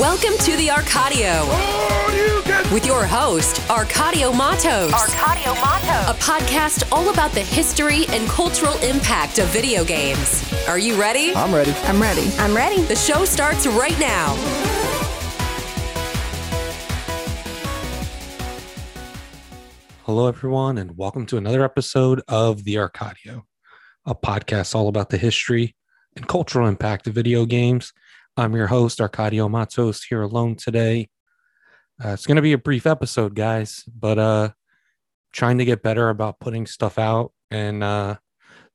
Welcome to the Arcadio with your host, Arcadio Matos. Arcadio Mato. A podcast all about the history and cultural impact of video games. Are you ready? I'm ready. I'm ready. I'm ready. The show starts right now. Hello, everyone, and welcome to another episode of The Arcadio, a podcast all about the history and cultural impact of video games. I'm your host, Arcadio Matos, here alone today. Uh, it's going to be a brief episode, guys, but uh, trying to get better about putting stuff out, and uh,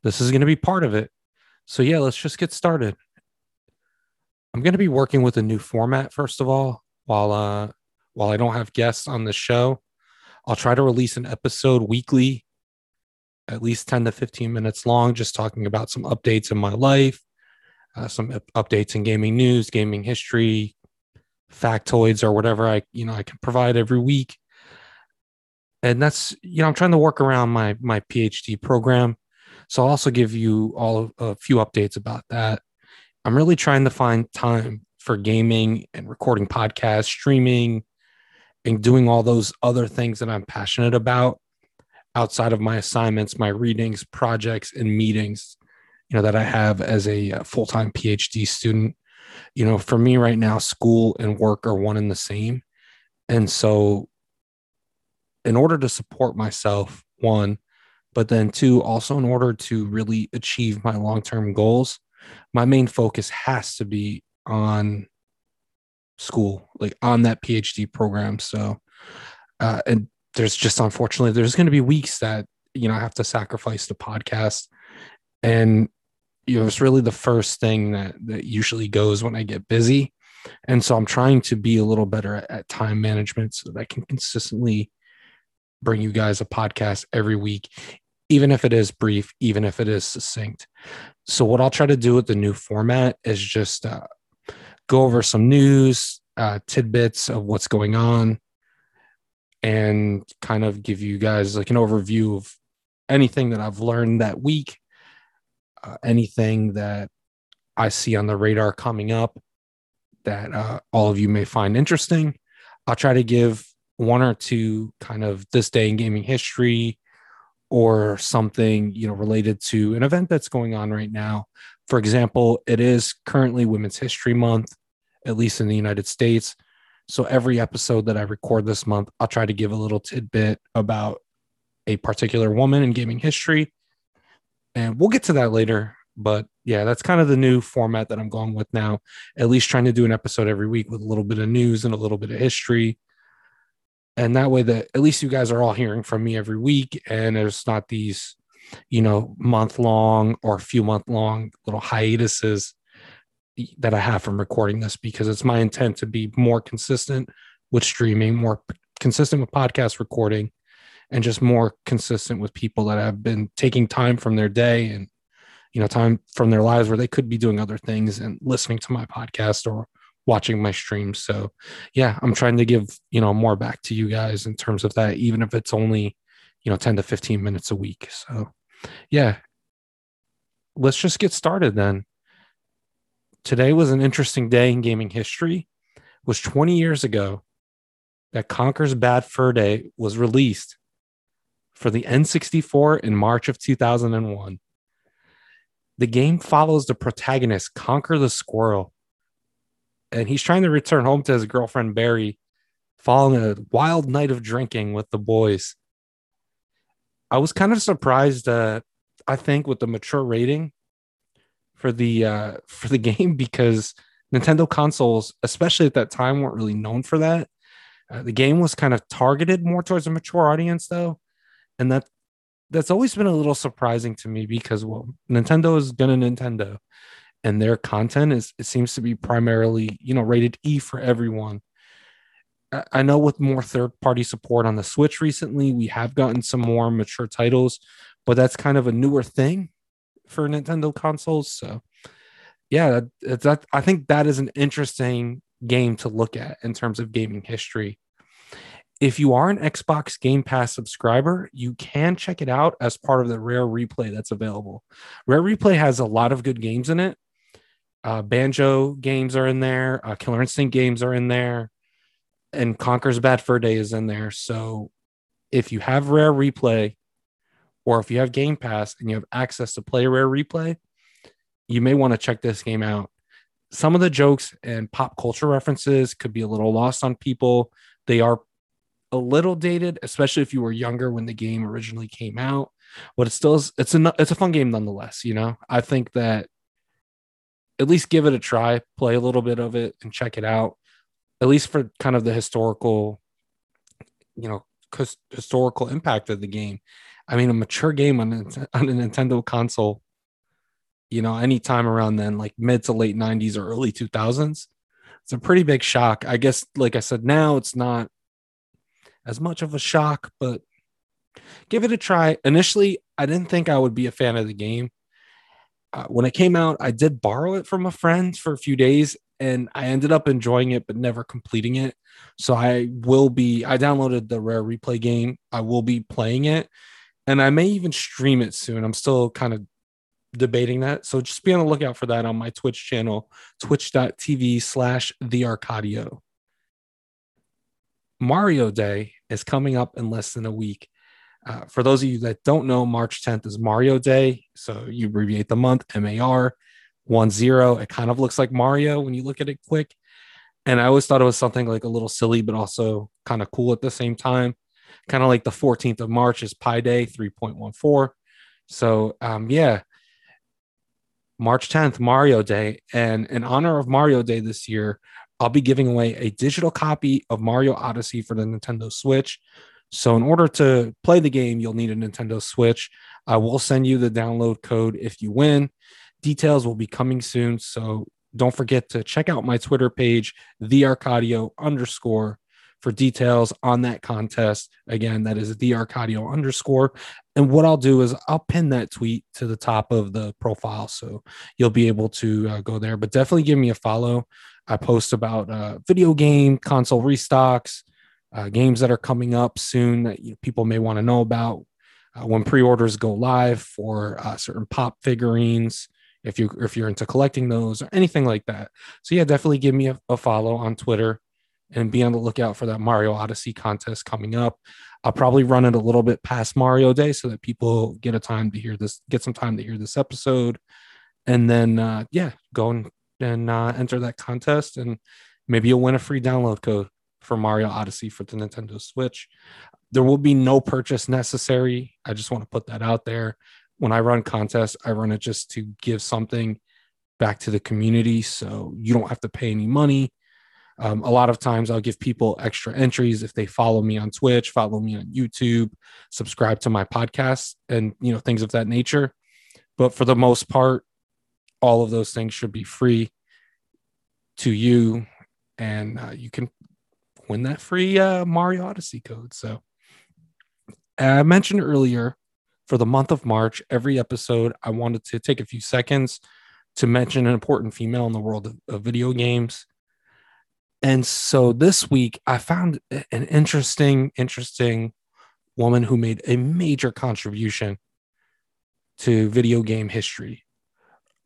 this is going to be part of it. So, yeah, let's just get started. I'm going to be working with a new format, first of all, while uh, while I don't have guests on the show. I'll try to release an episode weekly, at least 10 to 15 minutes long, just talking about some updates in my life, uh, some up- updates in gaming news, gaming history, factoids, or whatever I, you know, I can provide every week. And that's, you know, I'm trying to work around my my PhD program. So I'll also give you all a few updates about that. I'm really trying to find time for gaming and recording podcasts, streaming, and doing all those other things that I'm passionate about outside of my assignments, my readings, projects, and meetings, you know, that I have as a uh, full time PhD student. You know, for me right now, school and work are one and the same. And so, in order to support myself, one, but then two, also in order to really achieve my long term goals, my main focus has to be on school, like on that PhD program. So, uh, and there's just unfortunately there's going to be weeks that you know I have to sacrifice the podcast, and you know it's really the first thing that that usually goes when I get busy, and so I'm trying to be a little better at, at time management so that I can consistently bring you guys a podcast every week, even if it is brief, even if it is succinct. So what I'll try to do with the new format is just uh, go over some news, uh, tidbits of what's going on, and kind of give you guys like an overview of anything that I've learned that week, uh, anything that I see on the radar coming up that uh, all of you may find interesting. I'll try to give one or two kind of this day in gaming history or something you know related to an event that's going on right now for example it is currently women's history month at least in the united states so every episode that i record this month i'll try to give a little tidbit about a particular woman in gaming history and we'll get to that later but yeah that's kind of the new format that i'm going with now at least trying to do an episode every week with a little bit of news and a little bit of history. And that way that at least you guys are all hearing from me every week and there's not these you know month long or few month long little hiatuses that i have from recording this because it's my intent to be more consistent with streaming more consistent with podcast recording and just more consistent with people that have been taking time from their day and you know time from their lives where they could be doing other things and listening to my podcast or watching my streams. So yeah, I'm trying to give, you know, more back to you guys in terms of that, even if it's only, you know, 10 to 15 minutes a week. So yeah, let's just get started then. Today was an interesting day in gaming history. It was 20 years ago that Conker's Bad Fur Day was released for the N64 in March of 2001. The game follows the protagonist, Conker the Squirrel, and he's trying to return home to his girlfriend Berri following a wild night of drinking with the boys. I was kind of surprised uh I think with the mature rating for the uh for the game because Nintendo consoles especially at that time weren't really known for that. Uh, the game was kind of targeted more towards a mature audience though and that that's always been a little surprising to me because well Nintendo is gonna Nintendo and their content is it seems to be primarily you know rated E for everyone. I- know with more third party support on the Switch recently, we have gotten some more mature titles, but that's kind of a newer thing for Nintendo consoles. So, yeah, that, that I think that is an interesting game to look at in terms of gaming history. If you are an Xbox Game Pass subscriber, you can check it out as part of the Rare Replay that's available. Rare Replay has a lot of good games in it. Uh, Banjo games are in there. Uh, Killer Instinct games are in there, and Conker's Bad Fur Day is in there. So if you have Rare Replay, or if you have Game Pass and you have access to play Rare Replay, you may want to check this game out. Some of the jokes and pop culture references could be a little lost on people. They are a little dated, especially if you were younger when the game originally came out. But it still is, it's a it's a fun game nonetheless. You know, I think that at least give it a try, play a little bit of it, and check it out. At least for kind of the historical, you know, historical impact of the game. I mean, a mature game on a, on a Nintendo console, you know, anytime around then, like mid to late 90s or early 2000s, it's a pretty big shock. I guess, like I said, now it's not as much of a shock, but give it a try. Initially, I didn't think I would be a fan of the game. Uh, when it came out, I did borrow it from a friend for a few days and I ended up enjoying it, but never completing it. So I will be, I downloaded the Rare Replay game. I will be playing it and I may even stream it soon. I'm still kind of debating that. So just be on the lookout for that on my Twitch channel, twitch.tv slash the Arcadio. Mario Day is coming up in less than a week. Uh, for those of you that don't know, March 10th is Mario Day. So you abbreviate the month, MAR, 1 0. It kind of looks like Mario when you look at it quick. And I always thought it was something like a little silly, but also kind of cool at the same time. Kind of like the 14th of March is Pi Day, 3.14. So, um, yeah, March 10th, Mario Day. And in honor of Mario Day this year, I'll be giving away a digital copy of Mario Odyssey for the Nintendo Switch. So, in order to play the game, you'll need a Nintendo Switch. I will send you the download code if you win. Details will be coming soon. So, don't forget to check out my Twitter page, the Arcadio underscore, for details on that contest. Again, that is the Arcadio underscore. And what I'll do is I'll pin that tweet to the top of the profile. So you'll be able to uh, go there. But definitely give me a follow. I post about uh, video game console restocks, uh, games that are coming up soon that you know, people may want to know about. Uh, when pre-orders go live for uh, certain pop figurines, if you if you're into collecting those or anything like that. So yeah, definitely give me a, a follow on Twitter and be on the lookout for that Mario Odyssey contest coming up. I'll probably run it a little bit past Mario Day so that people get a time to hear this, get some time to hear this episode, and then uh, yeah, go and and uh, enter that contest, and maybe you'll win a free download code for Mario Odyssey for the Nintendo Switch. There will be no purchase necessary. I just want to put that out there. When I run contests, I run it just to give something back to the community, so you don't have to pay any money. Um, a lot of times I'll give people extra entries if they follow me on Twitch, follow me on YouTube, subscribe to my podcast, and you know things of that nature. But for the most part, all of those things should be free to you and uh, you can win that free uh, mario odyssey code so i mentioned earlier for the month of march every episode i wanted to take a few seconds to mention an important female in the world of, of video games and so this week i found an interesting interesting woman who made a major contribution to video game history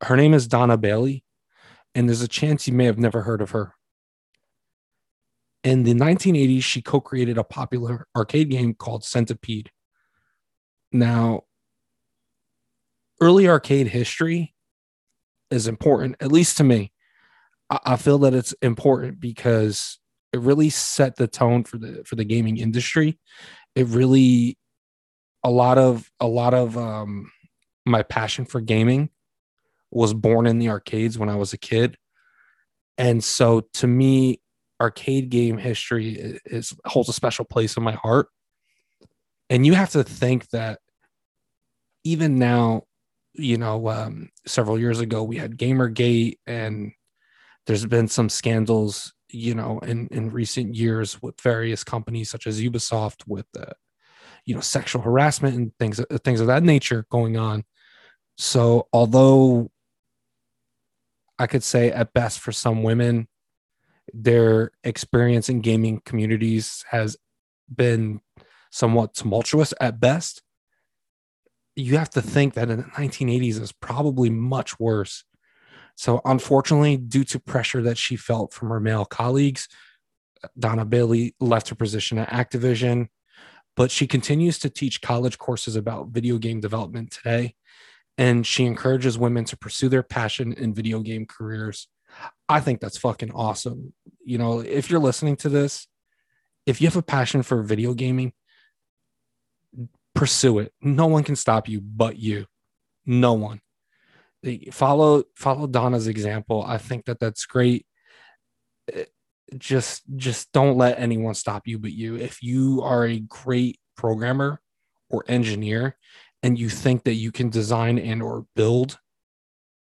her name is Donna Bailey, and there's a chance you may have never heard of her. In the 1980s, she co created a popular arcade game called Centipede. Now, early arcade history is important, at least to me. I, feel that it's important because it really set the tone for the for the gaming industry. It really a lot of a lot of um my passion for gaming was born in the arcades when I was a kid. And so to me, arcade game history is, holds a special place in my heart. And you have to think that even now, you know, um, several years ago, we had Gamergate, and there's been some scandals, you know, in, in recent years with various companies such as Ubisoft with, uh, you know, sexual harassment and things, things of that nature going on. So, although I could say at best for some women, their experience in gaming communities has been somewhat tumultuous at best. You have to think that in the 1980s is probably much worse. So, unfortunately, due to pressure that she felt from her male colleagues, Donna Bailey left her position at Activision, but she continues to teach college courses about video game development today. And she encourages women to pursue their passion in video game careers. I think that's fucking awesome. You know, if you're listening to this, if you have a passion for video gaming, pursue it. No one can stop you but you. No one. Follow follow Donna's example. I think that that's great. Just just don't let anyone stop you but you. If you are a great programmer or engineer and you think that you can design and or build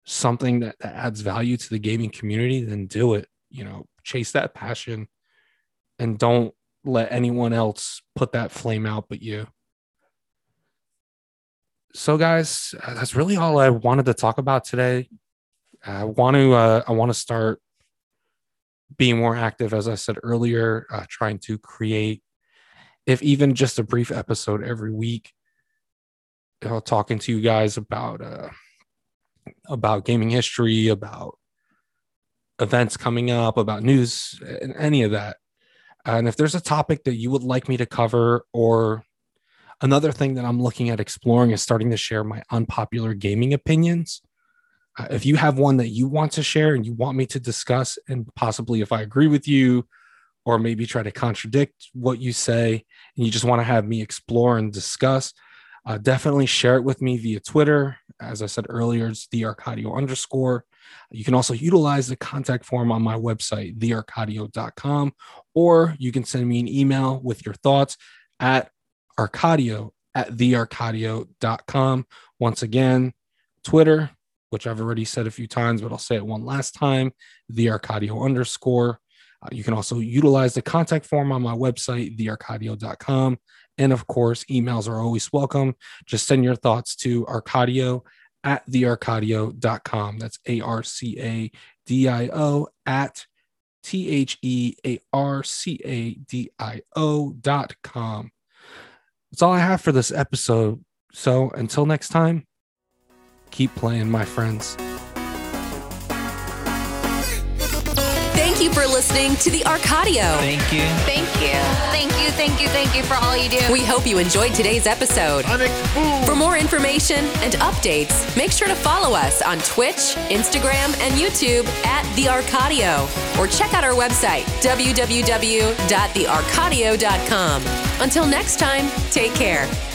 something that, that adds value to the gaming community, then do it. You know, chase that passion and don't let anyone else put that flame out but you. So, guys, uh, that's really all I wanted to talk about today. I want to uh, I want to start being more active, as I said earlier, uh, trying to create, if even just a brief episode every week, you know, talking to you guys about uh, about gaming history, about events coming up, about news, and any of that. And if there's a topic that you would like me to cover, or another thing that I'm looking at exploring is starting to share my unpopular gaming opinions. Uh, if you have one that you want to share and you want me to discuss, and possibly if I agree with you, or maybe try to contradict what you say, and you just want to have me explore and discuss, uh, definitely share it with me via Twitter. As I said earlier, it's the Arcadio underscore. You can also utilize the contact form on my website, thearcadio.com, or you can send me an email with your thoughts at arcadio at thearcadio.com. Once again, Twitter, which I've already said a few times, but I'll say it one last time, the Arcadio underscore. Uh, you can also utilize the contact form on my website, thearcadio.com. And of course, emails are always welcome. Just send your thoughts to arcadio at thearcadio.com. That's A R C A D I O at T H E A R C A D I O dot com. That's all I have for this episode. So until next time, keep playing, my friends. Thank you for listening to the Arcadio. Thank you. Thank you. Thank you, thank you, thank you for all you do. We hope you enjoyed today's episode. For more information and updates, make sure to follow us on Twitch, Instagram, and YouTube at The Arcadio, or check out our website, www.thearcadio.com. Until next time, take care.